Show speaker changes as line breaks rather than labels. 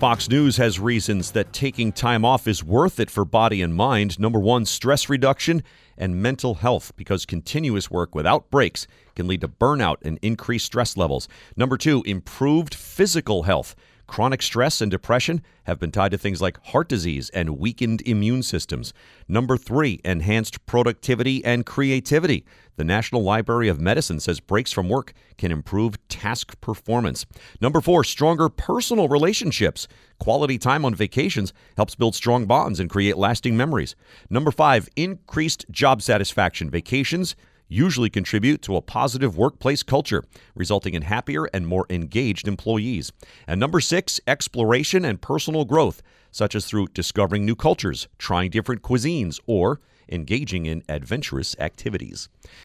Fox News has reasons that taking time off is worth it for body and mind. Number one, stress reduction and mental health, because continuous work without breaks can lead to burnout and increased stress levels. Number two, improved physical health. Chronic stress and depression have been tied to things like heart disease and weakened immune systems. Number three, enhanced productivity and creativity. The National Library of Medicine says breaks from work can improve task performance. Number four, stronger personal relationships. Quality time on vacations helps build strong bonds and create lasting memories. Number five, increased job satisfaction. Vacations usually contribute to a positive workplace culture, resulting in happier and more engaged employees. And number six, exploration and personal growth, such as through discovering new cultures, trying different cuisines, or engaging in adventurous activities.